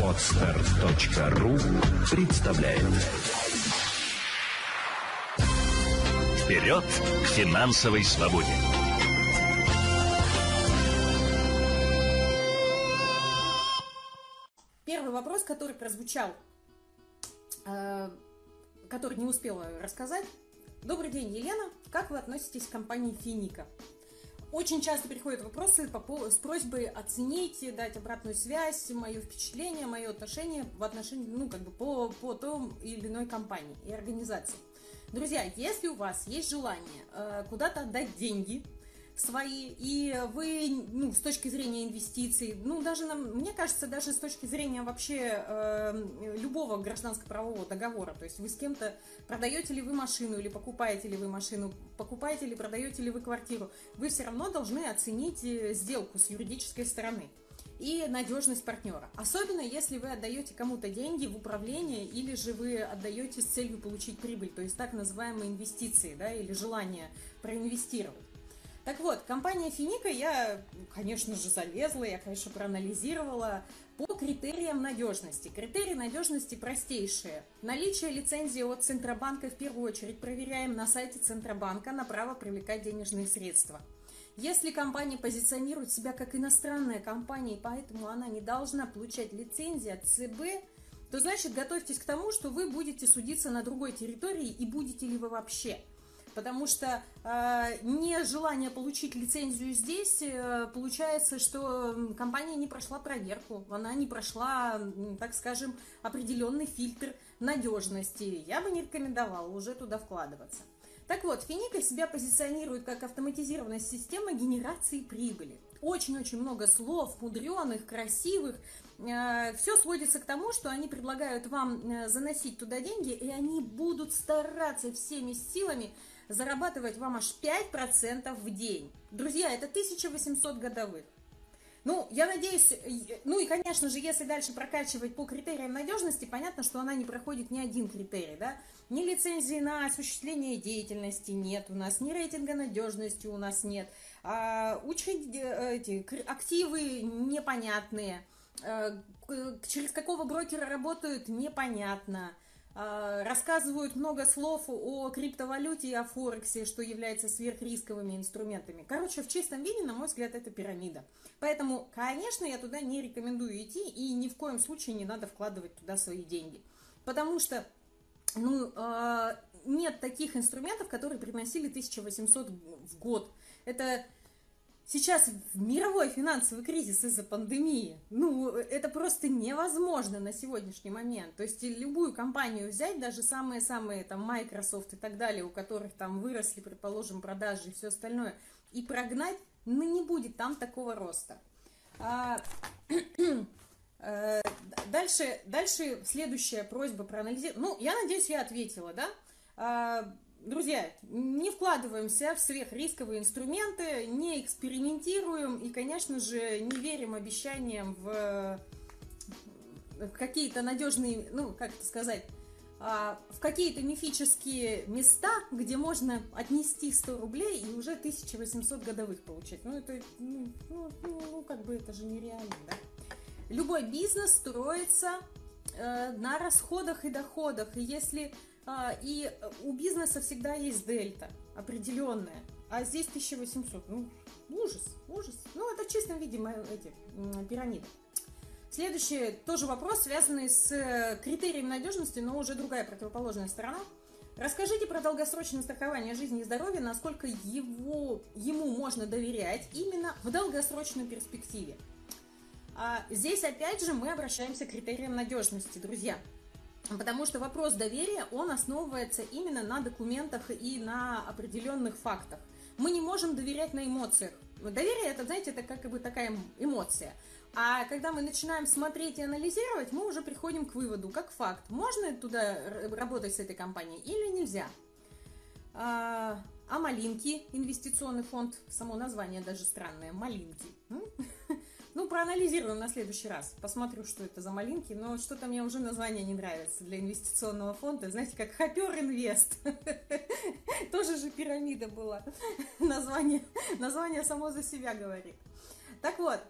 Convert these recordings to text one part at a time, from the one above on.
Отстар.ру представляет Вперед к финансовой свободе! Первый вопрос, который прозвучал, э, который не успела рассказать. Добрый день, Елена. Как вы относитесь к компании Финика? Очень часто приходят вопросы по, по, с просьбой оценить, дать обратную связь, мое впечатление, мое отношение в отношении, ну, как бы по, по той или иной компании и организации. Друзья, если у вас есть желание э, куда-то отдать деньги, свои, и вы, ну, с точки зрения инвестиций, ну, даже нам, мне кажется, даже с точки зрения вообще э, любого гражданско-правового договора, то есть вы с кем-то продаете ли вы машину или покупаете ли вы машину, покупаете или продаете ли вы квартиру, вы все равно должны оценить э, сделку с юридической стороны и надежность партнера. Особенно если вы отдаете кому-то деньги в управление или же вы отдаете с целью получить прибыль, то есть так называемые инвестиции, да, или желание проинвестировать. Так вот, компания Финика, я, конечно же, залезла, я, конечно, проанализировала по критериям надежности. Критерии надежности простейшие. Наличие лицензии от Центробанка в первую очередь проверяем на сайте Центробанка на право привлекать денежные средства. Если компания позиционирует себя как иностранная компания, и поэтому она не должна получать лицензии от ЦБ, то значит готовьтесь к тому, что вы будете судиться на другой территории и будете ли вы вообще – потому что э, нежелание получить лицензию здесь, э, получается, что компания не прошла проверку, она не прошла, так скажем, определенный фильтр надежности. Я бы не рекомендовала уже туда вкладываться. Так вот, Финика себя позиционирует как автоматизированная система генерации прибыли. Очень-очень много слов, мудреных, красивых. Э, Все сводится к тому, что они предлагают вам э, заносить туда деньги, и они будут стараться всеми силами зарабатывать вам аж 5% в день. Друзья, это 1800 годовых. Ну, я надеюсь, ну и, конечно же, если дальше прокачивать по критериям надежности, понятно, что она не проходит ни один критерий, да. Ни лицензии на осуществление деятельности нет у нас, ни рейтинга надежности у нас нет. А, учредь, э, эти, активы непонятные, э, через какого брокера работают, непонятно. А, рассказывают много слов о криптовалюте и о Форексе, что является сверхрисковыми инструментами. Короче, в чистом виде, на мой взгляд, это пирамида. Поэтому, конечно, я туда не рекомендую идти, и ни в коем случае не надо вкладывать туда свои деньги. Потому что, ну, а, нет таких инструментов, которые приносили 1800 в год. Это сейчас мировой финансовый кризис из-за пандемии, ну, это просто невозможно на сегодняшний момент. То есть любую компанию взять, даже самые-самые там Microsoft и так далее, у которых там выросли, предположим, продажи и все остальное, и прогнать, ну, не будет там такого роста. А, э, дальше, дальше следующая просьба проанализировать. Ну, я надеюсь, я ответила, да? Друзья, не вкладываемся в сверхрисковые инструменты, не экспериментируем и, конечно же, не верим обещаниям в какие-то надежные, ну, как это сказать, а, в какие-то мифические места, где можно отнести 100 рублей и уже 1800 годовых получать. Ну, это, ну, ну, ну как бы это же нереально, да? Любой бизнес строится э, на расходах и доходах. И если и у бизнеса всегда есть дельта определенная, а здесь 1800. Ну, ужас, ужас. Ну, это в чистом виде эти пирамиды. Следующий тоже вопрос, связанный с э, критерием надежности, но уже другая противоположная сторона. Расскажите про долгосрочное страхование жизни и здоровья, насколько его, ему можно доверять именно в долгосрочной перспективе. А здесь опять же мы обращаемся к критериям надежности, друзья. Потому что вопрос доверия, он основывается именно на документах и на определенных фактах. Мы не можем доверять на эмоциях. Доверие, это, знаете, это как бы такая эмоция. А когда мы начинаем смотреть и анализировать, мы уже приходим к выводу, как факт, можно туда работать с этой компанией или нельзя. А, а малинки, инвестиционный фонд, само название даже странное, малинки. Ну, проанализируем на следующий раз. Посмотрю, что это за малинки. Но что-то мне уже название не нравится для инвестиционного фонда. Знаете, как Хопер Инвест. Тоже же пирамида была. Название, название само за себя говорит. Так вот,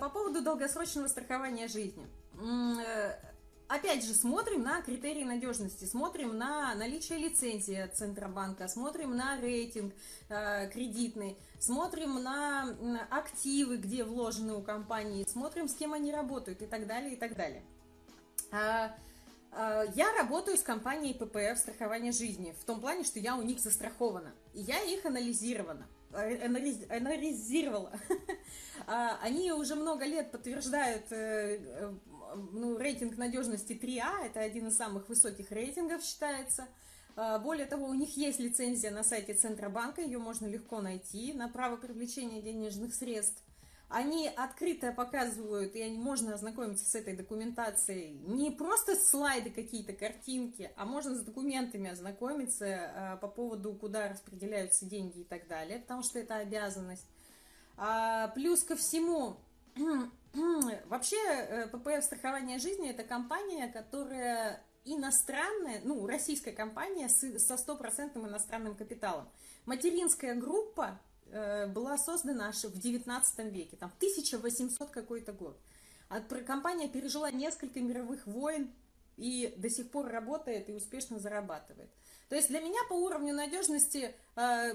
по поводу долгосрочного страхования жизни. Опять же, смотрим на критерии надежности, смотрим на наличие лицензии от Центробанка, смотрим на рейтинг э, кредитный, смотрим на активы, где вложены у компании, смотрим, с кем они работают и так далее, и так далее. А, а, я работаю с компанией ППФ страхования жизни, в том плане, что я у них застрахована, и я их анализирована анализировала. А, они уже много лет подтверждают э, э, ну, рейтинг надежности 3А, это один из самых высоких рейтингов считается. А, более того, у них есть лицензия на сайте Центробанка, ее можно легко найти на право привлечения денежных средств. Они открыто показывают, и можно ознакомиться с этой документацией, не просто слайды какие-то, картинки, а можно с документами ознакомиться э, по поводу, куда распределяются деньги и так далее, потому что это обязанность. А, плюс ко всему, вообще э, ППФ страхования жизни это компания, которая иностранная, ну, российская компания со стопроцентным иностранным капиталом. Материнская группа Э, была создана аж в 19 веке, там 1800 какой-то год. А компания пережила несколько мировых войн и до сих пор работает и успешно зарабатывает. То есть для меня по уровню надежности э,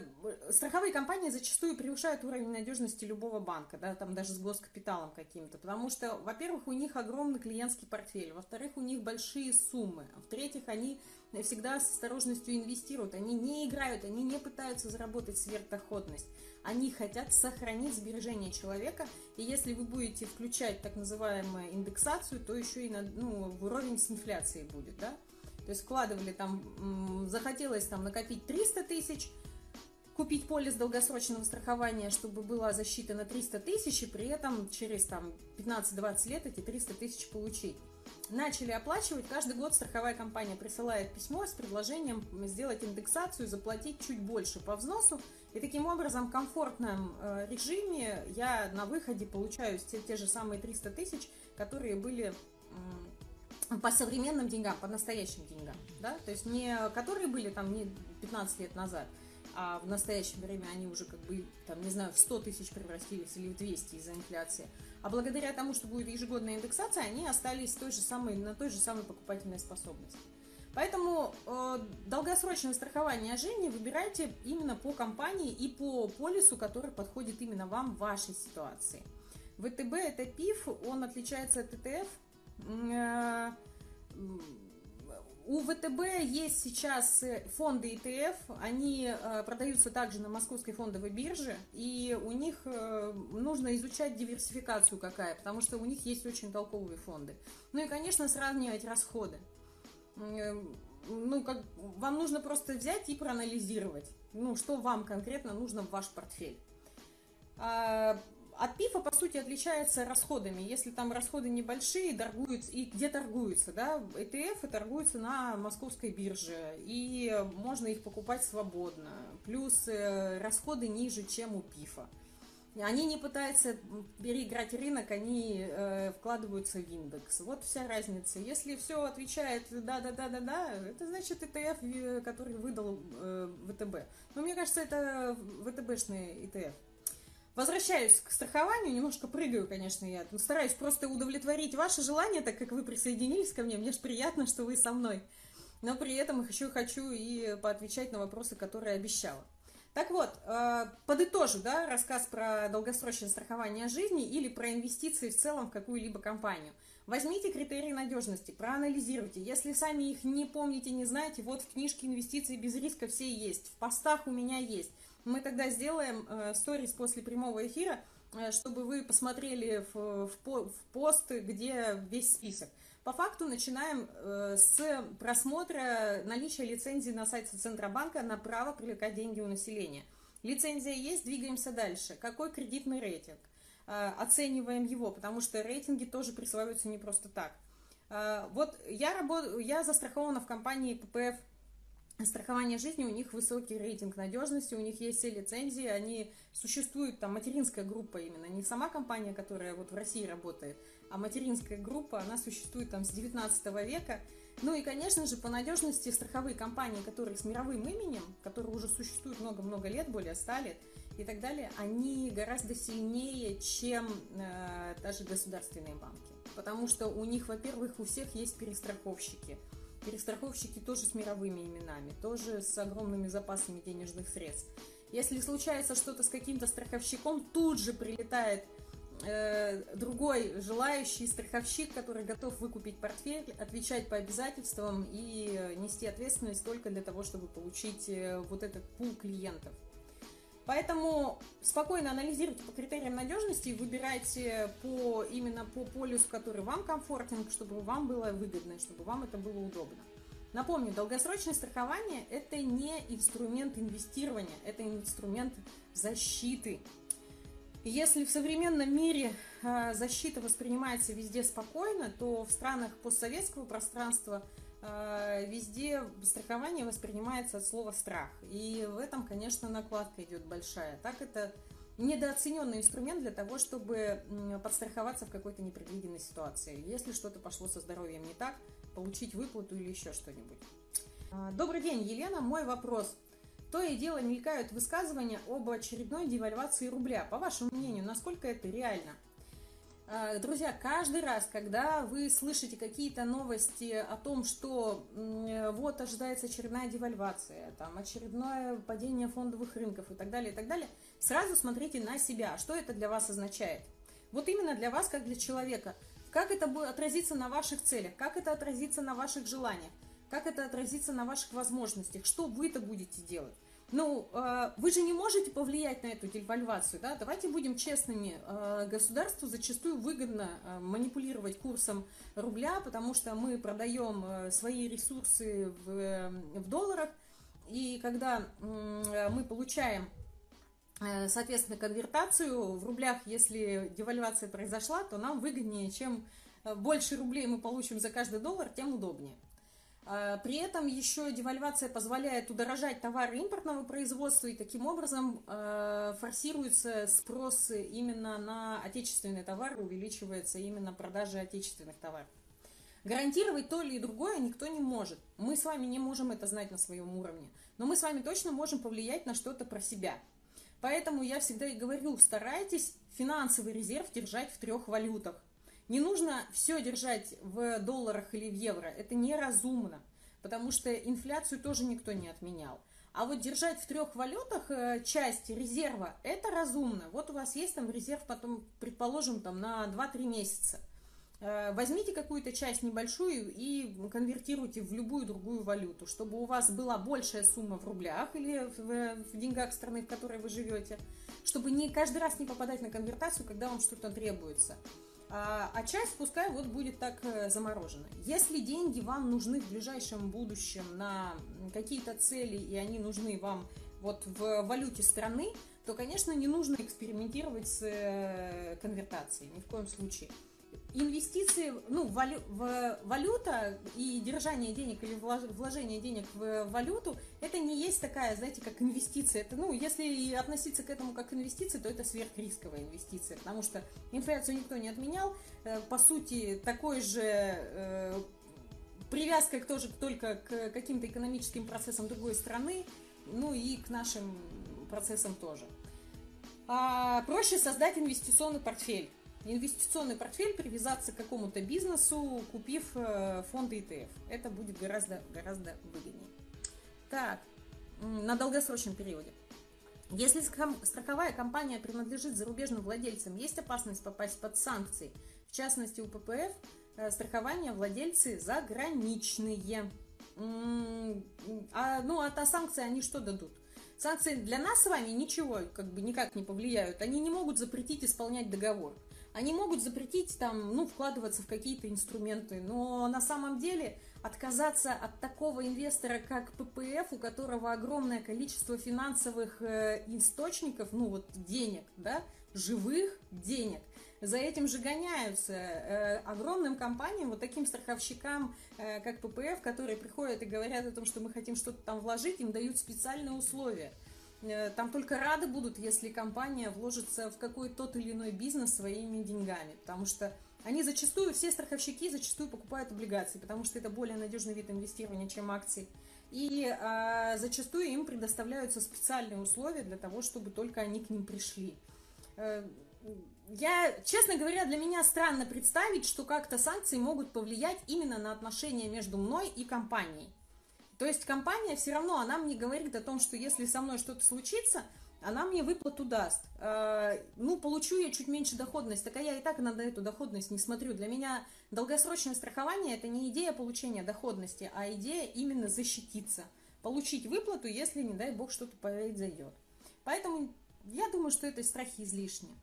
страховые компании зачастую превышают уровень надежности любого банка, да, там даже с госкапиталом каким-то, потому что, во-первых, у них огромный клиентский портфель, во-вторых, у них большие суммы, а в-третьих, они всегда с осторожностью инвестируют, они не играют, они не пытаются заработать сверхдоходность, они хотят сохранить сбережения человека, и если вы будете включать так называемую индексацию, то еще и на, ну, уровень с инфляцией будет, да, то есть вкладывали там, захотелось там накопить 300 тысяч, купить полис долгосрочного страхования, чтобы была защита на 300 тысяч, и при этом через там 15-20 лет эти 300 тысяч получить начали оплачивать. Каждый год страховая компания присылает письмо с предложением сделать индексацию, заплатить чуть больше по взносу. И таким образом в комфортном э, режиме я на выходе получаю те, те же самые 300 тысяч, которые были по современным деньгам, по настоящим деньгам. Да? То есть не которые были там не 15 лет назад, а в настоящее время они уже как бы, там, не знаю, в 100 тысяч превратились или в 200 из-за инфляции. А благодаря тому, что будет ежегодная индексация, они остались той же самой, на той же самой покупательной способности. Поэтому э, долгосрочное страхование жизни выбирайте именно по компании и по полису, который подходит именно вам в вашей ситуации. ВТБ это ПИФ, он отличается от ТТФ. Э, у ВТБ есть сейчас э, фонды ETF, они э, продаются также на московской фондовой бирже, и у них нужно изучать диверсификацию какая, потому что у них есть очень толковые фонды. Ну и, конечно, сравнивать расходы. Ну, как, вам нужно просто взять и проанализировать, ну, что вам конкретно нужно в ваш портфель. От ПИФа, по сути, отличается расходами. Если там расходы небольшие, торгуются, и где торгуются, да, ETF торгуются на московской бирже, и можно их покупать свободно. Плюс э, расходы ниже, чем у ПИФа. Они не пытаются переиграть рынок, они э, вкладываются в индекс. Вот вся разница. Если все отвечает да-да-да-да-да, это значит ETF, э, который выдал э, ВТБ. Но мне кажется, это ВТБшный ETF. Возвращаюсь к страхованию, немножко прыгаю, конечно, я стараюсь просто удовлетворить ваше желание, так как вы присоединились ко мне, мне же приятно, что вы со мной. Но при этом еще хочу и поотвечать на вопросы, которые обещала. Так вот, э, подытожу, да, рассказ про долгосрочное страхование жизни или про инвестиции в целом в какую-либо компанию. Возьмите критерии надежности, проанализируйте. Если сами их не помните, не знаете, вот в книжке инвестиции без риска все есть, в постах у меня есть. Мы тогда сделаем э, сторис после прямого эфира, э, чтобы вы посмотрели в, в, в пост, где весь список. По факту начинаем э, с просмотра наличия лицензии на сайте Центробанка на право привлекать деньги у населения. Лицензия есть, двигаемся дальше. Какой кредитный рейтинг? Оцениваем его, потому что рейтинги тоже присваиваются не просто так. Вот я, работаю, я застрахована в компании ППФ страхование жизни, у них высокий рейтинг надежности, у них есть все лицензии, они существуют, там материнская группа именно, не сама компания, которая вот в России работает, а материнская группа, она существует там с 19 века. Ну и, конечно же, по надежности страховые компании, которые с мировым именем, которые уже существуют много-много лет, более 100 лет, и так далее, они гораздо сильнее, чем э, даже государственные банки. Потому что у них, во-первых, у всех есть перестраховщики. Перестраховщики тоже с мировыми именами, тоже с огромными запасами денежных средств. Если случается что-то с каким-то страховщиком, тут же прилетает э, другой желающий страховщик, который готов выкупить портфель, отвечать по обязательствам и нести ответственность только для того, чтобы получить э, вот этот пул клиентов. Поэтому спокойно анализируйте по критериям надежности и выбирайте по, именно по полюсу, который вам комфортен, чтобы вам было выгодно, чтобы вам это было удобно. Напомню, долгосрочное страхование – это не инструмент инвестирования, это инструмент защиты. Если в современном мире а, защита воспринимается везде спокойно, то в странах постсоветского пространства – везде страхование воспринимается от слова страх. И в этом, конечно, накладка идет большая. Так это недооцененный инструмент для того, чтобы подстраховаться в какой-то непредвиденной ситуации. Если что-то пошло со здоровьем не так, получить выплату или еще что-нибудь. А, добрый день, Елена. Мой вопрос. То и дело мелькают высказывания об очередной девальвации рубля. По вашему мнению, насколько это реально? А, друзья, каждый раз, когда вы слышите какие-то новости о том, что вот ожидается очередная девальвация, там, очередное падение фондовых рынков и так далее, и так далее, сразу смотрите на себя, что это для вас означает. Вот именно для вас, как для человека. Как это будет отразиться на ваших целях, как это отразится на ваших желаниях, как это отразится на ваших возможностях, что вы-то будете делать. Ну, э, вы же не можете повлиять на эту девальвацию, да? Давайте будем честными. Э, государству зачастую выгодно э, манипулировать курсом рубля, потому что мы продаем свои ресурсы в, в долларах, и когда мы получаем соответственно, конвертацию в рублях, если девальвация произошла, то нам выгоднее, чем больше рублей мы получим за каждый доллар, тем удобнее. А, при этом еще девальвация позволяет удорожать товары импортного производства, и таким образом а, форсируется спрос именно на отечественные товары, увеличивается именно продажа отечественных товаров. Гарантировать то или другое никто не может. Мы с вами не можем это знать на своем уровне. Но мы с вами точно можем повлиять на что-то про себя. Поэтому я всегда и говорю, старайтесь финансовый резерв держать в трех валютах. Не нужно все держать в долларах или в евро. Это неразумно, потому что инфляцию тоже никто не отменял. А вот держать в трех валютах э, часть резерва, это разумно. Вот у вас есть там резерв потом, предположим, там на 2-3 месяца. Э, возьмите какую-то часть небольшую и конвертируйте в любую другую валюту, чтобы у вас была большая сумма в рублях или в, в деньгах страны, в которой вы живете, чтобы не каждый раз не попадать на конвертацию, когда вам что-то требуется. А, а часть пускай вот будет так э, заморожена. Если деньги вам нужны в ближайшем будущем на какие-то цели, и они нужны вам вот в валюте страны, то, конечно, не нужно экспериментировать с э, конвертацией, ни в коем случае инвестиции, ну, валю, в, валюта и держание денег или вложение денег в валюту, это не есть такая, знаете, как инвестиция. Это, ну, если относиться к этому как к инвестиции, то это сверхрисковая инвестиция, потому что инфляцию никто не отменял. Э, по сути, такой же э, привязка тоже только к каким-то экономическим процессам другой страны, ну и к нашим процессам тоже. А проще создать инвестиционный портфель инвестиционный портфель привязаться к какому-то бизнесу, купив э, фонды ETF. Это будет гораздо, гораздо выгоднее. Так, на долгосрочном периоде. Если страховая компания принадлежит зарубежным владельцам, есть опасность попасть под санкции. В частности, у ППФ э, страхование владельцы заграничные. А, ну, а та санкции они что дадут? Санкции для нас с вами ничего как бы никак не повлияют. Они не могут запретить исполнять договор. Они могут запретить там, ну, вкладываться в какие-то инструменты, но на самом деле отказаться от такого инвестора, как ППФ, у которого огромное количество финансовых э, источников, ну, вот денег, да, живых денег, за этим же гоняются э, огромным компаниям, вот таким страховщикам, э, как ППФ, которые приходят и говорят о том, что мы хотим что-то там вложить, им дают специальные условия – Э, там только рады будут, если компания вложится в какой-то тот или иной бизнес своими деньгами, потому что они зачастую, все страховщики зачастую покупают облигации, потому что это более надежный вид инвестирования, чем акции. и э, зачастую им предоставляются специальные условия для того, чтобы только они к ним пришли. Э, я, честно говоря, для меня странно представить, что как-то санкции могут повлиять именно на отношения между мной и компанией. То есть компания все равно, она мне говорит о том, что если со мной что-то случится, она мне выплату даст. Э, ну, получу я чуть меньше доходность, так а я и так на эту доходность не смотрю. Для меня долгосрочное страхование – это не идея получения доходности, а идея именно защититься. Получить выплату, если, не дай бог, что-то произойдет. Поэтому я думаю, что это страхи излишние.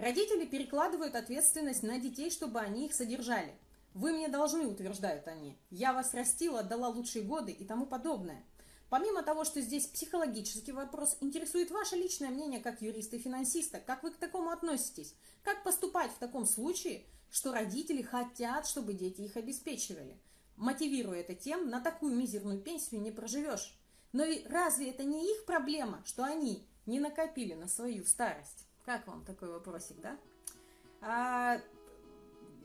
Родители перекладывают ответственность на детей, чтобы они их содержали. Вы мне должны, утверждают они. Я вас растила, отдала лучшие годы и тому подобное. Помимо того, что здесь психологический вопрос, интересует ваше личное мнение как юриста и финансиста. Как вы к такому относитесь? Как поступать в таком случае, что родители хотят, чтобы дети их обеспечивали? Мотивируя это тем, на такую мизерную пенсию не проживешь. Но и разве это не их проблема, что они не накопили на свою старость? Как вам такой вопросик, да? А,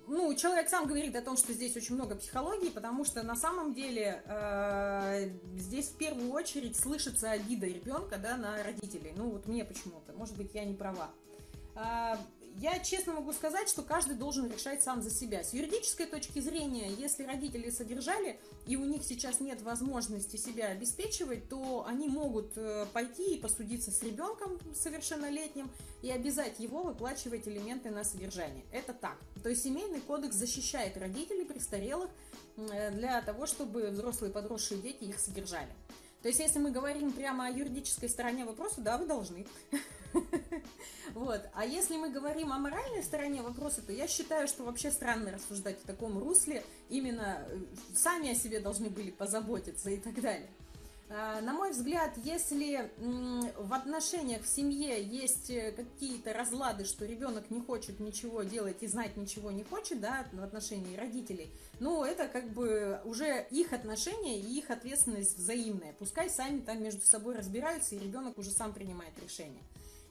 ну, человек сам говорит о том, что здесь очень много психологии, потому что на самом деле э, здесь в первую очередь слышится обида ребенка да, на родителей. Ну, вот мне почему-то, может быть, я не права. Э, я честно могу сказать, что каждый должен решать сам за себя. С юридической точки зрения, если родители содержали, и у них сейчас нет возможности себя обеспечивать, то они могут э, пойти и посудиться с ребенком совершеннолетним и обязать его выплачивать элементы на содержание. Это так. То есть семейный кодекс защищает родителей престарелых э, для того, чтобы взрослые подросшие дети их содержали. То есть, если мы говорим прямо о юридической стороне вопроса, да, вы должны. Вот. А если мы говорим о моральной стороне вопроса, то я считаю, что вообще странно рассуждать в таком русле. Именно э, сами о себе должны были позаботиться и так далее. А, на мой взгляд, если в отношениях в семье есть э, какие-то разлады, что ребенок не хочет ничего делать и знать ничего не хочет, да, в отношении родителей, ну, это как бы уже их отношения и их ответственность взаимная. Пускай сами там между собой разбираются, и ребенок уже сам принимает решение.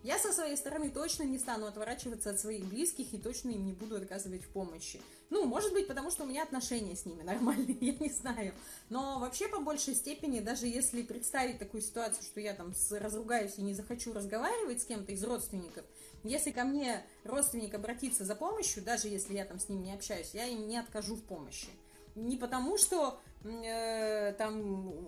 Я со своей стороны точно не стану отворачиваться от своих близких и точно им не буду отказывать в помощи. Ну, может быть, потому что у меня отношения с ними нормальные, я не знаю. Но вообще, по большей степени, даже если представить такую ситуацию, что я там разругаюсь и не захочу разговаривать с кем-то из родственников, если ко мне родственник обратится за помощью, даже если я там с ним не общаюсь, я им не откажу в помощи. Не потому, что э, там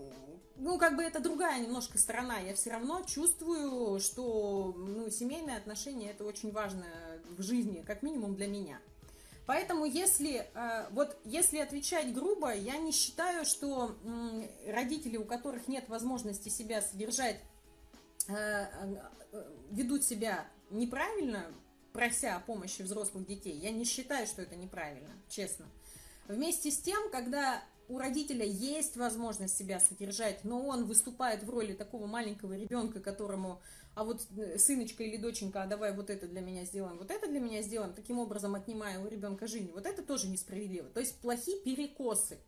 ну, как бы это другая немножко сторона. Я все равно чувствую, что ну, семейные отношения это очень важно в жизни, как минимум для меня. Поэтому, если, э, вот, если отвечать грубо, я не считаю, что родители, у которых нет возможности себя содержать, э, э, ведут себя неправильно, прося о помощи взрослых детей. Я не считаю, что это неправильно, честно. Вместе с тем, когда у родителя есть возможность себя содержать, но он выступает в роли такого маленького ребенка, которому, а вот э, сыночка или доченька, а давай вот это для меня сделаем, вот это для меня сделаем, таким образом отнимая у ребенка жизнь, вот это тоже несправедливо. То есть плохие перекосы.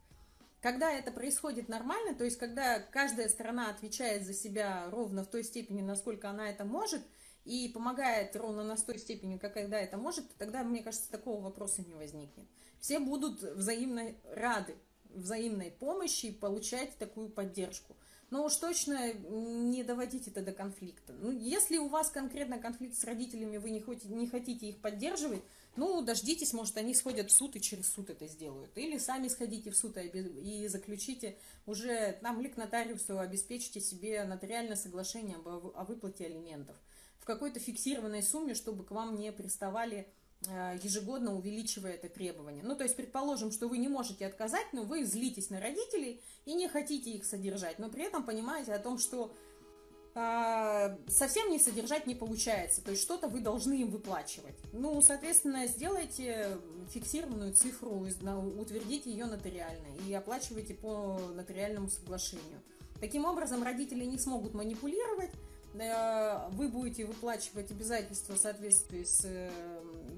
Когда это происходит нормально, то есть когда каждая сторона отвечает за себя ровно в той степени, насколько она это может, и помогает ровно на той степени, как когда это может, тогда, мне кажется, такого вопроса не возникнет. Все будут взаимно рады взаимной помощи получать такую поддержку. Но уж точно не доводить это до конфликта. Ну, если у вас конкретно конфликт с родителями, вы не хотите, не хотите их поддерживать, ну, дождитесь, может, они сходят в суд и через суд это сделают. Или сами сходите в суд и заключите уже там ли к нотариусу обеспечите себе нотариальное соглашение о выплате алиментов в какой-то фиксированной сумме, чтобы к вам не приставали ежегодно увеличивая это требование. Ну, то есть, предположим, что вы не можете отказать, но вы злитесь на родителей и не хотите их содержать, но при этом понимаете о том, что э, совсем не содержать не получается, то есть что-то вы должны им выплачивать. Ну, соответственно, сделайте фиксированную цифру, утвердите ее нотариально и оплачивайте по нотариальному соглашению. Таким образом, родители не смогут манипулировать, э, вы будете выплачивать обязательства в соответствии с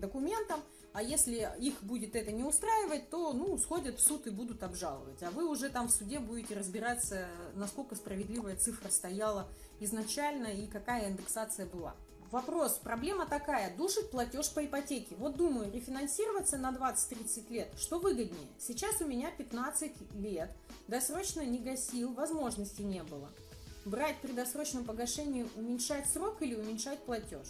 документам, а если их будет это не устраивать, то, ну, сходят в суд и будут обжаловать. А вы уже там в суде будете разбираться, насколько справедливая цифра стояла изначально и какая индексация была. вопрос, проблема такая, душит платеж по ипотеке. Вот думаю, рефинансироваться на 20-30 лет, что выгоднее? Сейчас у меня 15 лет, досрочно не гасил, возможности не было. Брать при досрочном погашении, уменьшать срок или уменьшать платеж?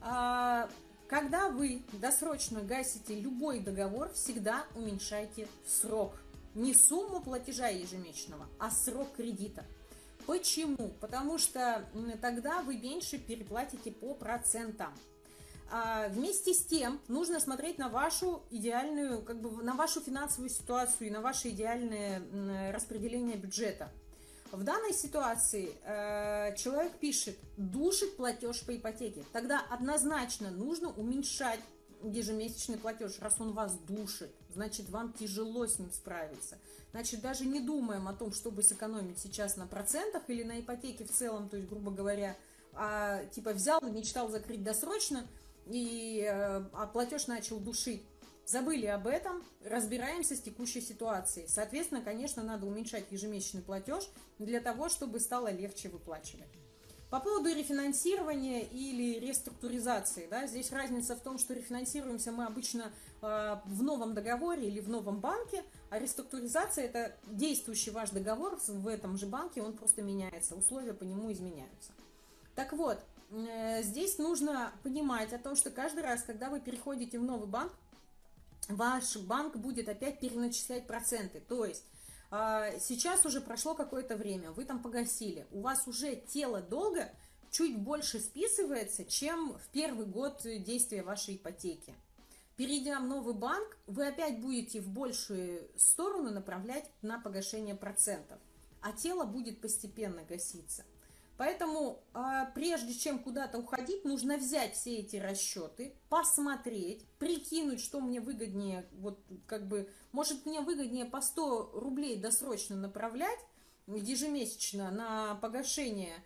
А, когда вы досрочно гасите любой договор, всегда уменьшайте срок. Не сумму платежа ежемесячного, а срок кредита. Почему? Потому что тогда вы меньше переплатите по процентам. А вместе с тем нужно смотреть на вашу идеальную, как бы на вашу финансовую ситуацию и на ваше идеальное распределение бюджета. В данной ситуации э, человек пишет, душит платеж по ипотеке. Тогда однозначно нужно уменьшать ежемесячный платеж, раз он вас душит, значит, вам тяжело с ним справиться. Значит, даже не думаем о том, чтобы сэкономить сейчас на процентах или на ипотеке в целом, то есть, грубо говоря, а, типа взял и мечтал закрыть досрочно, и э, а платеж начал душить. Забыли об этом, разбираемся с текущей ситуацией. Соответственно, конечно, надо уменьшать ежемесячный платеж для того, чтобы стало легче выплачивать. По поводу рефинансирования или реструктуризации, да, здесь разница в том, что рефинансируемся мы обычно э, в новом договоре или в новом банке, а реструктуризация это действующий ваш договор в этом же банке, он просто меняется, условия по нему изменяются. Так вот, э, здесь нужно понимать о том, что каждый раз, когда вы переходите в новый банк, ваш банк будет опять переначислять проценты, то есть а, сейчас уже прошло какое-то время, вы там погасили, у вас уже тело долга чуть больше списывается, чем в первый год действия вашей ипотеки. Перейдя в новый банк, вы опять будете в большую сторону направлять на погашение процентов, а тело будет постепенно гаситься. Поэтому а, прежде чем куда-то уходить, нужно взять все эти расчеты, посмотреть, прикинуть, что мне выгоднее, вот как бы, может мне выгоднее по 100 рублей досрочно направлять ежемесячно на погашение,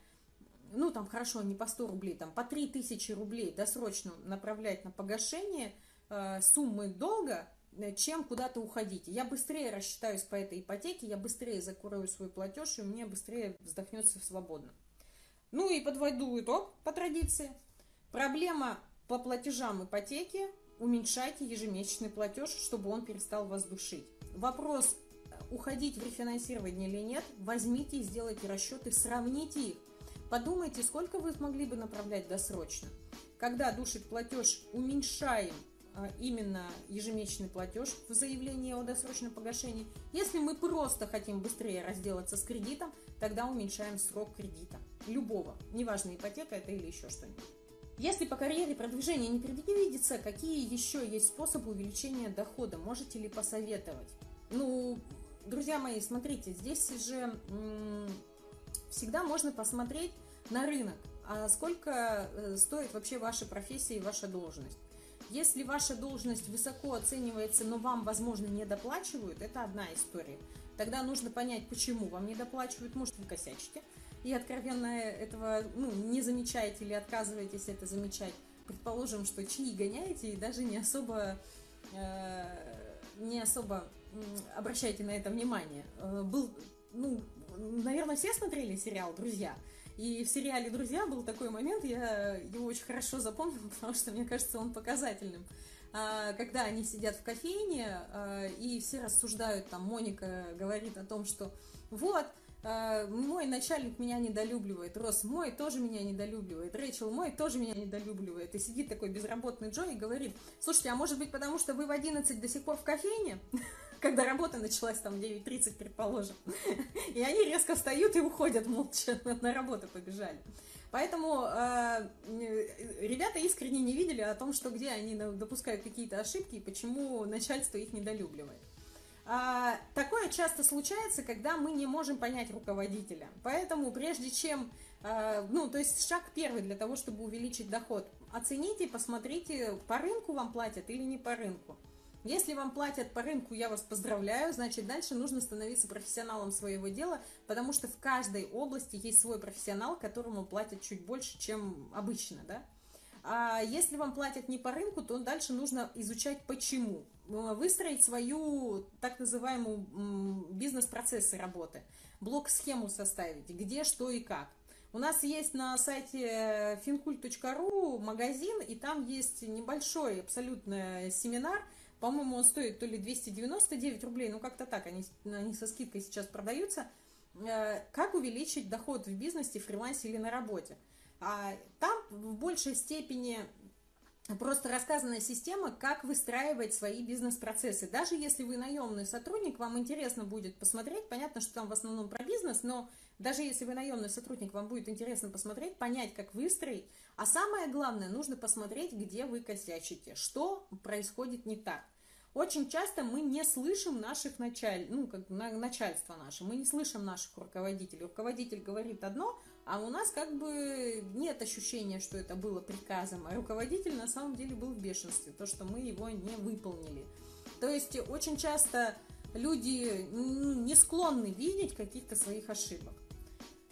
ну там хорошо, не по 100 рублей, там по 3000 рублей досрочно направлять на погашение э, суммы долга, э, чем куда-то уходить. Я быстрее рассчитаюсь по этой ипотеке, я быстрее закрою свой платеж, и мне быстрее вздохнется свободно. Ну и подводу итог по традиции. Проблема по платежам ипотеки. Уменьшайте ежемесячный платеж, чтобы он перестал вас душить. Вопрос, уходить в рефинансирование или нет, возьмите и сделайте расчеты, сравните их. Подумайте, сколько вы смогли бы направлять досрочно. Когда душит платеж, уменьшаем а, именно ежемесячный платеж в заявлении о досрочном погашении. Если мы просто хотим быстрее разделаться с кредитом, тогда уменьшаем срок кредита. Любого. Неважно, ипотека это или еще что-нибудь. Если по карьере продвижения не предвидится, какие еще есть способы увеличения дохода? Можете ли посоветовать? Ну, друзья мои, смотрите, здесь же всегда можно посмотреть на рынок, а сколько э, стоит вообще ваша профессия и ваша должность. Если ваша должность высоко оценивается, но вам, возможно, не доплачивают, это одна история. Тогда нужно понять, почему вам не доплачивают, может, вы косячите, и откровенно этого ну, не замечаете или отказываетесь это замечать. Предположим, что чьи гоняете и даже не особо, э, не особо обращайте на это внимание. Э, был, ну, наверное, все смотрели сериал «Друзья», и в сериале «Друзья» был такой момент, я его очень хорошо запомнила, потому что, мне кажется, он показательным. А, когда они сидят в кофейне, а, и все рассуждают, там, Моника говорит о том, что вот, а, мой начальник меня недолюбливает, Рос мой тоже меня недолюбливает, Рэйчел мой тоже меня недолюбливает. И сидит такой безработный Джо и говорит, слушайте, а может быть потому, что вы в 11 до сих пор в кофейне? когда работа началась там в 9.30, предположим. И они резко встают и уходят молча, на работу побежали. Поэтому э, ребята искренне не видели о том, что где они допускают какие-то ошибки и почему начальство их недолюбливает. А, такое часто случается, когда мы не можем понять руководителя. Поэтому прежде чем, а, ну, то есть шаг первый для того, чтобы увеличить доход, оцените, посмотрите, по рынку вам платят или не по рынку. Если вам платят по рынку, я вас поздравляю, значит дальше нужно становиться профессионалом своего дела, потому что в каждой области есть свой профессионал, которому платят чуть больше, чем обычно, да. А если вам платят не по рынку, то дальше нужно изучать почему. Выстроить свою так называемую бизнес-процессы работы, блок-схему составить, где, что и как. У нас есть на сайте fincult.ru магазин, и там есть небольшой абсолютно семинар. По-моему, он стоит то ли 299 рублей, ну как-то так, они, они со скидкой сейчас продаются. Э, как увеличить доход в бизнесе, фрилансе или на работе. А там в большей степени просто рассказанная система, как выстраивать свои бизнес-процессы. Даже если вы наемный сотрудник, вам интересно будет посмотреть, понятно, что там в основном про бизнес, но даже если вы наемный сотрудник, вам будет интересно посмотреть, понять, как выстроить. А самое главное, нужно посмотреть, где вы косячите, что происходит не так. Очень часто мы не слышим наших началь... ну, как начальство наше, мы не слышим наших руководителей. Руководитель говорит одно, а у нас как бы нет ощущения, что это было приказом, а руководитель на самом деле был в бешенстве, то, что мы его не выполнили. То есть очень часто люди не склонны видеть каких-то своих ошибок.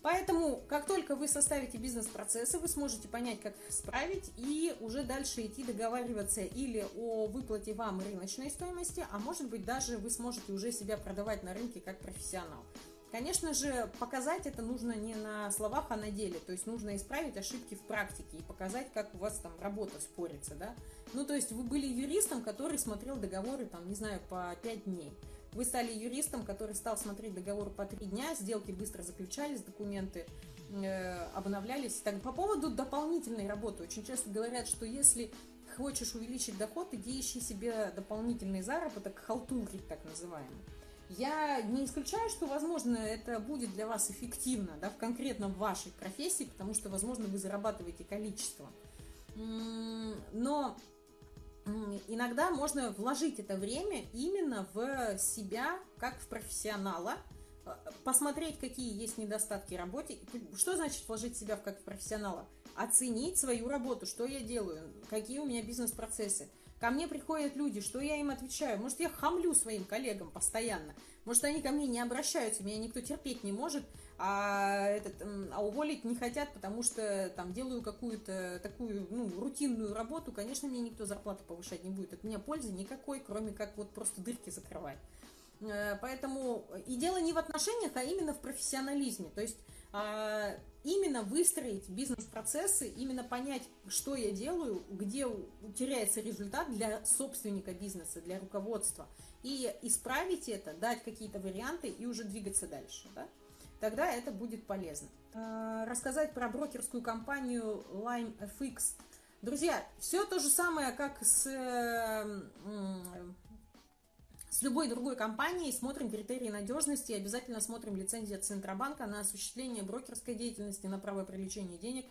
Поэтому, как только вы составите бизнес-процессы, вы сможете понять, как их справить, и уже дальше идти договариваться или о выплате вам рыночной стоимости, а может быть даже вы сможете уже себя продавать на рынке как профессионал. Конечно же, показать это нужно не на словах, а на деле. То есть нужно исправить ошибки в практике и показать, как у вас там работа спорится, да. Ну, то есть вы были юристом, который смотрел договоры, там, не знаю, по 5 дней. Вы стали юристом, который стал смотреть договор по три дня, сделки быстро заключались, документы э, обновлялись. Так, по поводу дополнительной работы. Очень часто говорят, что если хочешь увеличить доход, иди ищи себе дополнительный заработок, халтурить так называемый. Я не исключаю, что, возможно, это будет для вас эффективно, да, в конкретно в вашей профессии, потому что, возможно, вы зарабатываете количество. Но иногда можно вложить это время именно в себя, как в профессионала, э, посмотреть, какие есть недостатки работе. Что значит вложить себя в как в профессионала? Оценить свою работу, что я делаю, какие у меня бизнес-процессы. Ко мне приходят люди, что я им отвечаю? Может, я хамлю своим коллегам постоянно? Может, они ко мне не обращаются, меня никто терпеть не может, а, этот, а уволить не хотят, потому что там делаю какую-то такую ну, рутинную работу, конечно, мне никто зарплату повышать не будет. От меня пользы никакой, кроме как вот просто дырки закрывать. Э, поэтому и дело не в отношениях, а именно в профессионализме. То есть а, именно выстроить бизнес-процессы, именно понять, что я делаю, где теряется результат для собственника бизнеса, для руководства, и исправить это, дать какие-то варианты и уже двигаться дальше. Да? тогда это будет полезно. А, рассказать про брокерскую компанию LimeFX. Друзья, все то же самое, как с, с любой другой компанией. Смотрим критерии надежности, обязательно смотрим лицензию Центробанка на осуществление брокерской деятельности, на право привлечения денег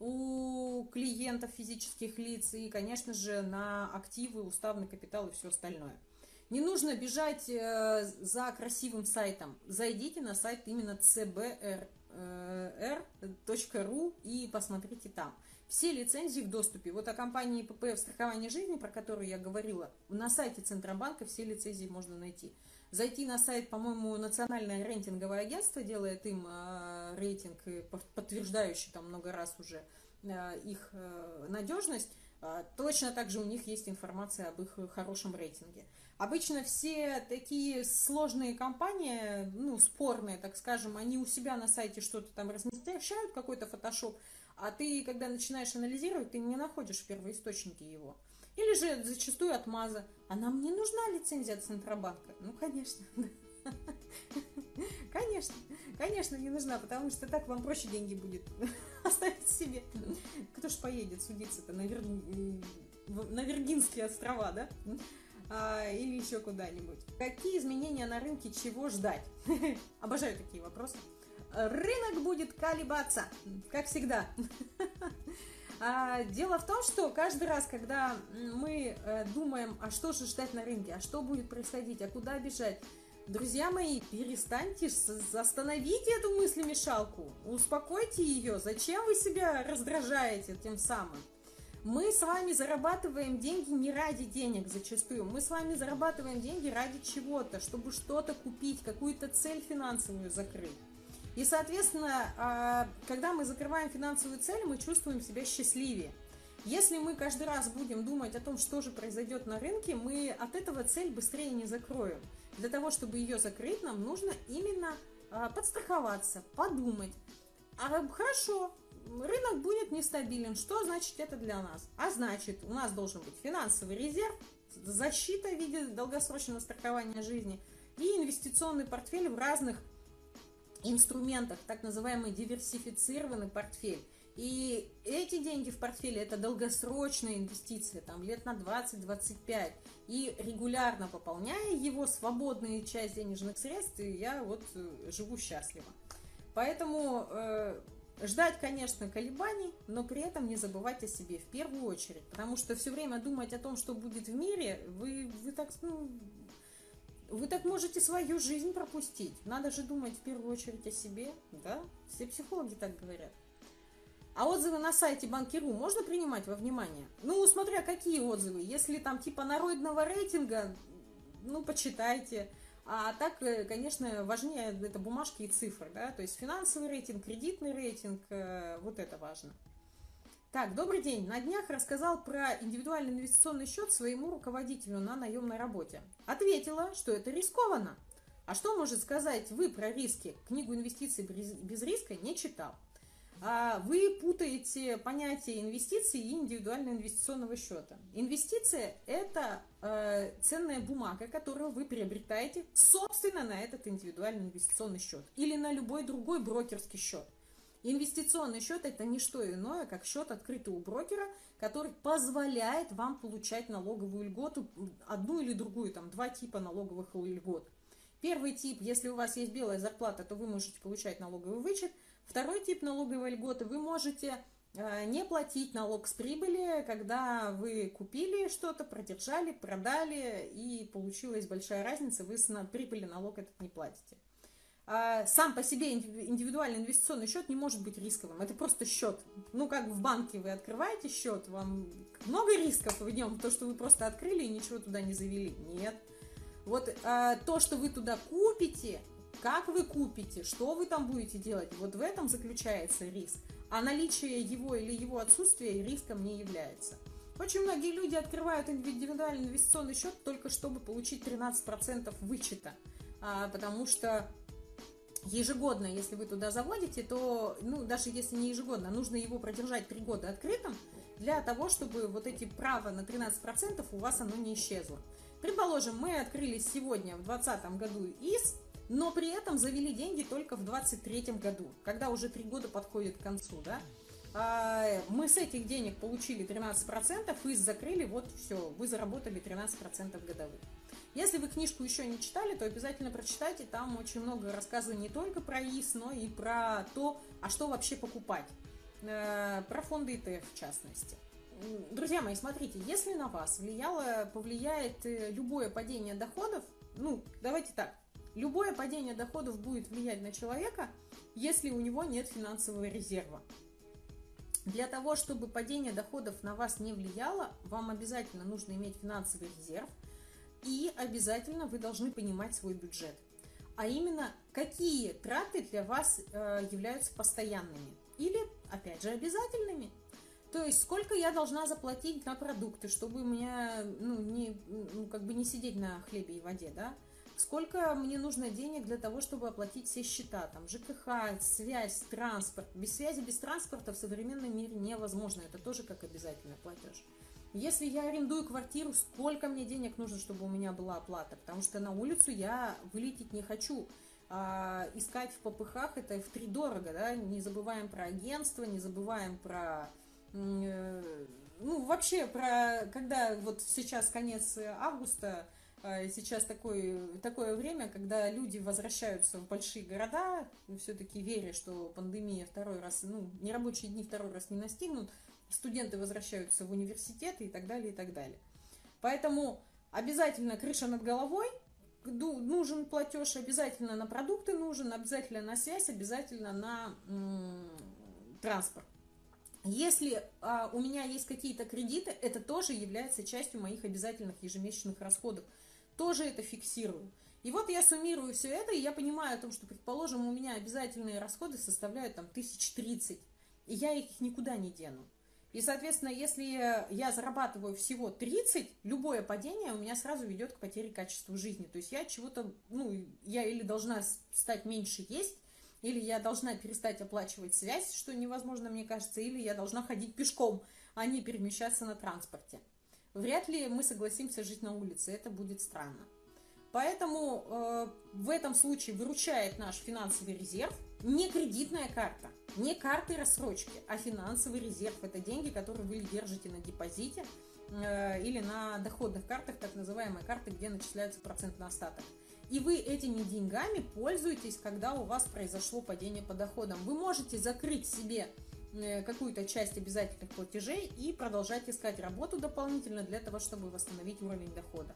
у клиентов физических лиц и, конечно же, на активы, уставный капитал и все остальное. Не нужно бежать э, за красивым сайтом. Зайдите на сайт именно cbr.ru э, и посмотрите там. Все лицензии в доступе. Вот о компании ППФ страхование жизни, про которую я говорила, на сайте Центробанка все лицензии можно найти. Зайти на сайт, по-моему, Национальное рейтинговое агентство делает им э, рейтинг, подтверждающий там много раз уже их надежность. Э, точно так же у них есть информация об их хорошем рейтинге. Обычно все такие сложные компании, ну, спорные, так скажем, они у себя на сайте что-то там размещают, какой-то фотошоп, а ты, когда начинаешь анализировать, ты не находишь первоисточники его. Или же зачастую отмаза. А нам не нужна лицензия от Центробанка. Ну, конечно. Конечно, конечно, не нужна, потому что так вам проще деньги будет оставить себе. Кто ж поедет судиться-то на, Вир... на Виргинские острова, да? А, или еще куда-нибудь. Какие изменения на рынке, чего ждать? Обожаю такие вопросы. Рынок будет колебаться, как всегда. А, дело в том, что каждый раз, когда мы э, думаем, а что же ждать на рынке, а что будет происходить, а куда бежать, Друзья мои, перестаньте, остановите эту мыслемешалку, успокойте ее. Зачем вы себя раздражаете тем самым? Мы с вами зарабатываем деньги не ради денег зачастую. Мы с вами зарабатываем деньги ради чего-то, чтобы что-то купить, какую-то цель финансовую закрыть. И, соответственно, а, когда мы закрываем финансовую цель, мы чувствуем себя счастливее. Если мы каждый раз будем думать о том, что же произойдет на рынке, мы от этого цель быстрее не закроем. Для того, чтобы ее закрыть, нам нужно именно а, подстраховаться, подумать, А хорошо, рынок будет нестабилен. Что значит это для нас? А значит, у нас должен быть финансовый резерв, защита в виде долгосрочного страхования жизни и инвестиционный портфель в разных инструментах, так называемый диверсифицированный портфель. И эти деньги в портфеле это долгосрочная инвестиция, там лет на 20-25. И регулярно пополняя его, свободная часть денежных средств, я вот э, живу счастливо. Поэтому э, ждать, конечно, колебаний, но при этом не забывать о себе в первую очередь. Потому что все время думать о том, что будет в мире, вы, вы так, ну, вы так можете свою жизнь пропустить. Надо же думать в первую очередь о себе, да? Все психологи так говорят. А отзывы на сайте Банкиру можно принимать во внимание? Ну, смотря какие отзывы. Если там типа народного рейтинга, ну, почитайте. А так, э, конечно, важнее это бумажки и цифры, да, то есть финансовый рейтинг, кредитный рейтинг, э, вот это важно. Так, добрый день. На днях рассказал про индивидуальный инвестиционный счет своему руководителю на наемной работе. Ответила, что это рискованно. А что может сказать вы про риски? Книгу инвестиций без риска не читал. А, вы путаете понятие инвестиций и индивидуального инвестиционного счета. Инвестиция – это э, ценная бумага, которую вы приобретаете собственно на этот индивидуальный инвестиционный счет или на любой другой брокерский счет. Инвестиционный счет – это не что иное, как счет открытый у брокера, который позволяет вам получать налоговую льготу, одну или другую, там два типа налоговых льгот. Первый тип, если у вас есть белая зарплата, то вы можете получать налоговый вычет – Второй тип налоговой льготы вы можете э, не платить налог с прибыли, когда вы купили что-то, продержали, продали, и получилась большая разница, вы с прибыли налог этот не платите. А сам по себе индивидуальный инвестиционный счет не может быть рисковым. Это просто счет. Ну, как в банке вы открываете счет, вам много рисков в нем, то, что вы просто открыли и ничего туда не завели. Нет. Вот а, то, что вы туда купите, как вы купите, что вы там будете делать, вот в этом заключается риск. А наличие его или его отсутствие риском не является. Очень многие люди открывают индивидуальный инвестиционный счет только чтобы получить 13% вычета, а, потому что ежегодно, если вы туда заводите, то, ну, даже если не ежегодно, нужно его продержать 3 года открытым, для того, чтобы вот эти права на 13% у вас оно не исчезло. Предположим, мы открыли сегодня, в 2020 году ИС, но при этом завели деньги только в 23 году, когда уже три года подходит к концу, да. А, мы с этих денег получили 13%, и закрыли, вот все, вы заработали 13% годовых. Если вы книжку еще не читали, то обязательно прочитайте, там очень много рассказываний не только про ИС, но и про то, а что вообще покупать, э, про фонды ETF в частности. Друзья мои, смотрите, если на вас влияло, повлияет э, любое падение доходов, ну, давайте так, Любое падение доходов будет влиять на человека, если у него нет финансового резерва. Для того, чтобы падение доходов на вас не влияло, вам обязательно нужно иметь финансовый резерв и обязательно вы должны понимать свой бюджет. А именно, какие траты для вас э, являются постоянными или, опять же, обязательными. То есть, сколько я должна заплатить на продукты, чтобы у меня, ну, не, ну, как бы не сидеть на хлебе и воде, да? Сколько мне нужно денег для того, чтобы оплатить все счета, там, ЖКХ, связь, транспорт. Без связи, без транспорта в современном мире невозможно, это тоже как обязательный платеж. Если я арендую квартиру, сколько мне денег нужно, чтобы у меня была оплата? Потому что на улицу я вылететь не хочу. А искать в ППХ это в три дорого, да? Не забываем про агентство, не забываем про э, ну, вообще про, когда вот сейчас конец августа, сейчас такое, такое время, когда люди возвращаются в большие города, все-таки веря, что пандемия второй раз, ну, нерабочие дни второй раз не настигнут, студенты возвращаются в университеты и так далее, и так далее. Поэтому обязательно крыша над головой, нужен платеж, обязательно на продукты нужен, обязательно на связь, обязательно на транспорт. Если а, у меня есть какие-то кредиты, это тоже является частью моих обязательных ежемесячных расходов тоже это фиксирую. И вот я суммирую все это, и я понимаю о том, что, предположим, у меня обязательные расходы составляют там тысяч тридцать, и я их никуда не дену. И, соответственно, если я зарабатываю всего 30, любое падение у меня сразу ведет к потере качества жизни. То есть я чего-то, ну, я или должна стать меньше есть, или я должна перестать оплачивать связь, что невозможно, мне кажется, или я должна ходить пешком, а не перемещаться на транспорте. Вряд ли мы согласимся жить на улице, это будет странно. Поэтому э, в этом случае выручает наш финансовый резерв не кредитная карта, не карты рассрочки, а финансовый резерв. Это деньги, которые вы держите на депозите э, или на доходных картах, так называемые карты, где начисляется процент на остаток. И вы этими деньгами пользуетесь, когда у вас произошло падение по доходам. Вы можете закрыть себе какую-то часть обязательных платежей и продолжать искать работу дополнительно для того, чтобы восстановить уровень дохода.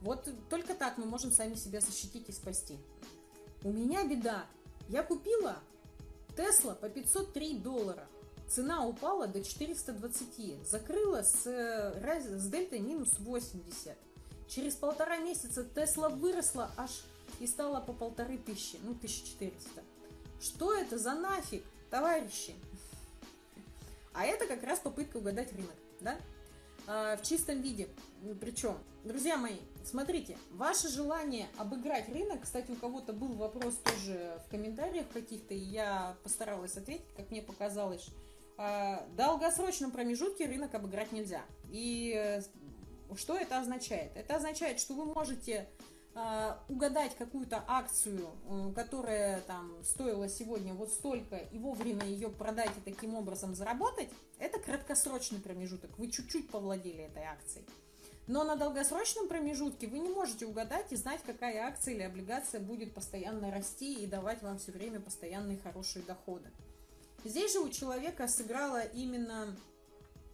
Вот только так мы можем сами себя защитить и спасти. У меня беда. Я купила Тесла по 503 доллара. Цена упала до 420. Закрыла с, с дельтой минус 80. Через полтора месяца Тесла выросла аж и стала по полторы тысячи, ну 1400. Что это за нафиг, товарищи? А это как раз попытка угадать рынок, да? А, в чистом виде. Причем, друзья мои, смотрите, ваше желание обыграть рынок, кстати, у кого-то был вопрос тоже в комментариях каких-то, и я постаралась ответить, как мне показалось, а, в долгосрочном промежутке рынок обыграть нельзя. И э, что это означает? Это означает, что вы можете угадать какую-то акцию, э, которая там стоила сегодня вот столько, и вовремя ее продать и таким образом заработать, это краткосрочный промежуток. Вы чуть-чуть повладели этой акцией. Но на долгосрочном промежутке вы не можете угадать и знать, какая акция или облигация будет постоянно расти и давать вам все время постоянные хорошие доходы. Здесь же у человека сыграла именно,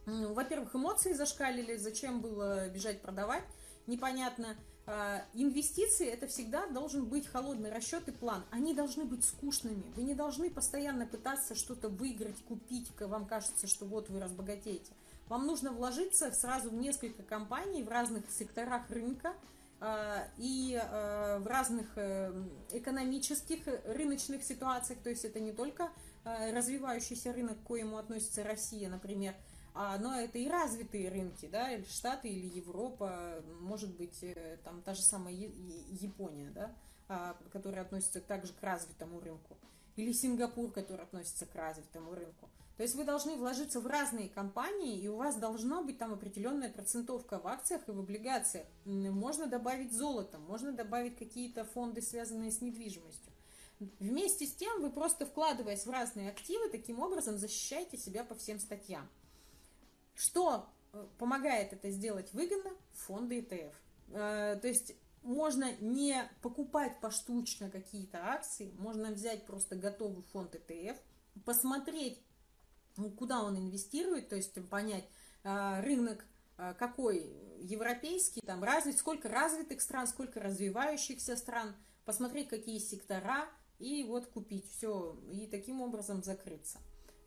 во-первых, эмоции зашкалили, зачем было бежать продавать, непонятно. А, инвестиции это всегда должен быть холодный расчет и план. Они должны быть скучными. Вы не должны постоянно пытаться что-то выиграть, купить, вам кажется, что вот вы разбогатеете. Вам нужно вложиться сразу в несколько компаний в разных секторах рынка а, и а, в разных э, экономических рыночных ситуациях. То есть это не только развивающийся рынок, к коему относится Россия, например, а, но это и развитые рынки, да, или Штаты, или Европа, может быть, э, там та же самая Япония, да, а, которая относится также к развитому рынку, или Сингапур, который относится к развитому рынку. То есть вы должны вложиться в разные компании, и у вас должна быть там определенная процентовка в акциях и в облигациях. Можно добавить золото, можно добавить какие-то фонды, связанные с недвижимостью. Вместе с тем вы просто вкладываясь в разные активы, таким образом защищаете себя по всем статьям. Что э, помогает это сделать выгодно? Фонды ETF. Э, то есть можно не покупать поштучно какие-то акции, можно взять просто готовый фонд ETF, посмотреть, ну, куда он инвестирует, то есть понять э, рынок какой европейский, там развит, сколько развитых стран, сколько развивающихся стран, посмотреть, какие сектора, и вот купить все, и таким образом закрыться.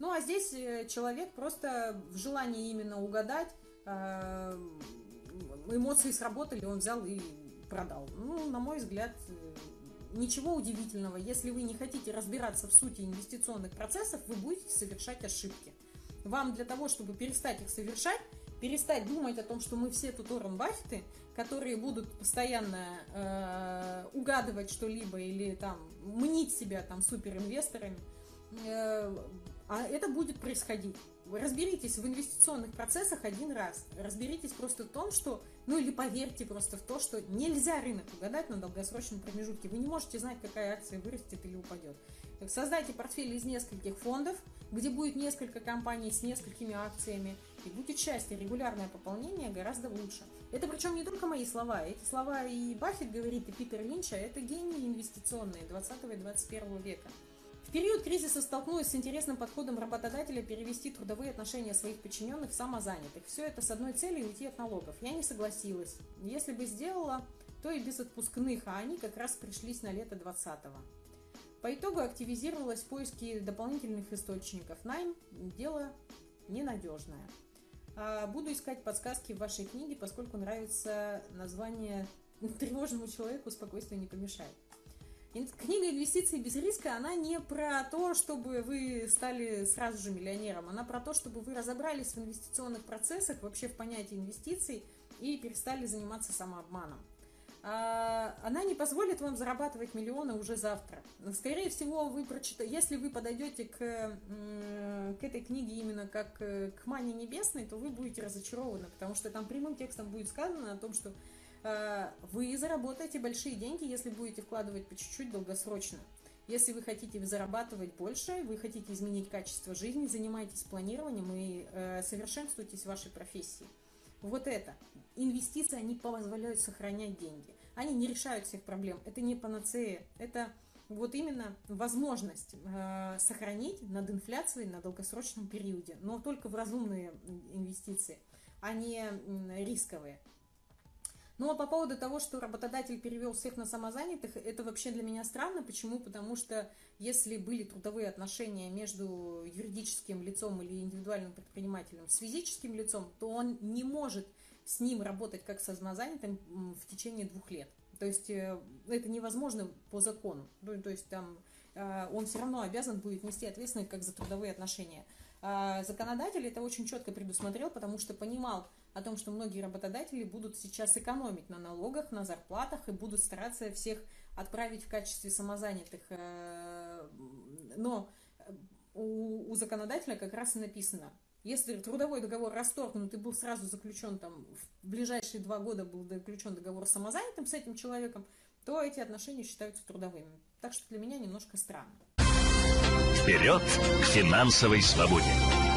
Ну, а здесь э, человек просто в желании именно угадать, э, эмоции сработали, он взял и продал. Ну, на мой взгляд, э, ничего удивительного. Если вы не хотите разбираться в сути инвестиционных процессов, вы будете совершать ошибки. Вам для того, чтобы перестать их совершать, перестать думать о том, что мы все тут Уоррен Баффеты, которые будут постоянно э, угадывать что-либо или там мнить себя там суперинвесторами, э, а это будет происходить. Разберитесь в инвестиционных процессах один раз. Разберитесь просто в том, что, ну или поверьте просто в то, что нельзя рынок угадать на долгосрочном промежутке. Вы не можете знать, какая акция вырастет или упадет. Создайте портфель из нескольких фондов, где будет несколько компаний с несколькими акциями, и будет счастье, регулярное пополнение гораздо лучше. Это причем не только мои слова. Эти слова и Баффет говорит, и Питер Линча, это гении инвестиционные 20 и 21 века. В период кризиса столкнулась с интересным подходом работодателя перевести трудовые отношения своих подчиненных в самозанятых. Все это с одной целью уйти от налогов. Я не согласилась. Если бы сделала, то и без отпускных, а они как раз пришлись на лето 20-го. По итогу активизировалась в поиске дополнительных источников. Найм – дело ненадежное. А буду искать подсказки в вашей книге, поскольку нравится название «Тревожному человеку спокойствие не помешает». Книга «Инвестиции без риска», она не про то, чтобы вы стали сразу же миллионером, она про то, чтобы вы разобрались в инвестиционных процессах, вообще в понятии инвестиций и перестали заниматься самообманом. а, она не позволит вам зарабатывать миллионы уже завтра. Скорее всего, вы прочитаете, если вы подойдете к, к этой книге именно как э, к мане небесной, то вы будете разочарованы, потому что там прямым текстом будет сказано о том, что вы заработаете большие деньги, если будете вкладывать по чуть-чуть долгосрочно. Если вы хотите зарабатывать больше, вы хотите изменить качество жизни, занимайтесь планированием и э, совершенствуйтесь в вашей профессии. Вот это. Инвестиции, они позволяют сохранять деньги. Они не решают всех проблем. Это не панацея. Это вот именно возможность э, сохранить над инфляцией на долгосрочном периоде, но только в разумные инвестиции, а не э, рисковые. Ну а по поводу того, что работодатель перевел всех на самозанятых, это вообще для меня странно. Почему? Потому что если были трудовые отношения между юридическим лицом или индивидуальным предпринимателем с физическим лицом, то он не может с ним работать как со самозанятым в течение двух лет. То есть э, это невозможно по закону. Ну, то есть там э, он все равно обязан будет нести ответственность как за трудовые отношения. А законодатель это очень четко предусмотрел, потому что понимал о том, что многие работодатели будут сейчас экономить на налогах, на зарплатах и будут стараться всех отправить в качестве самозанятых. Э, но у, у законодателя как раз и написано, если трудовой договор расторгнут и был сразу заключен там, в ближайшие два года был заключен договор с самозанятым с этим человеком, то эти отношения считаются трудовыми. Так что для меня немножко странно. Вперед к финансовой свободе!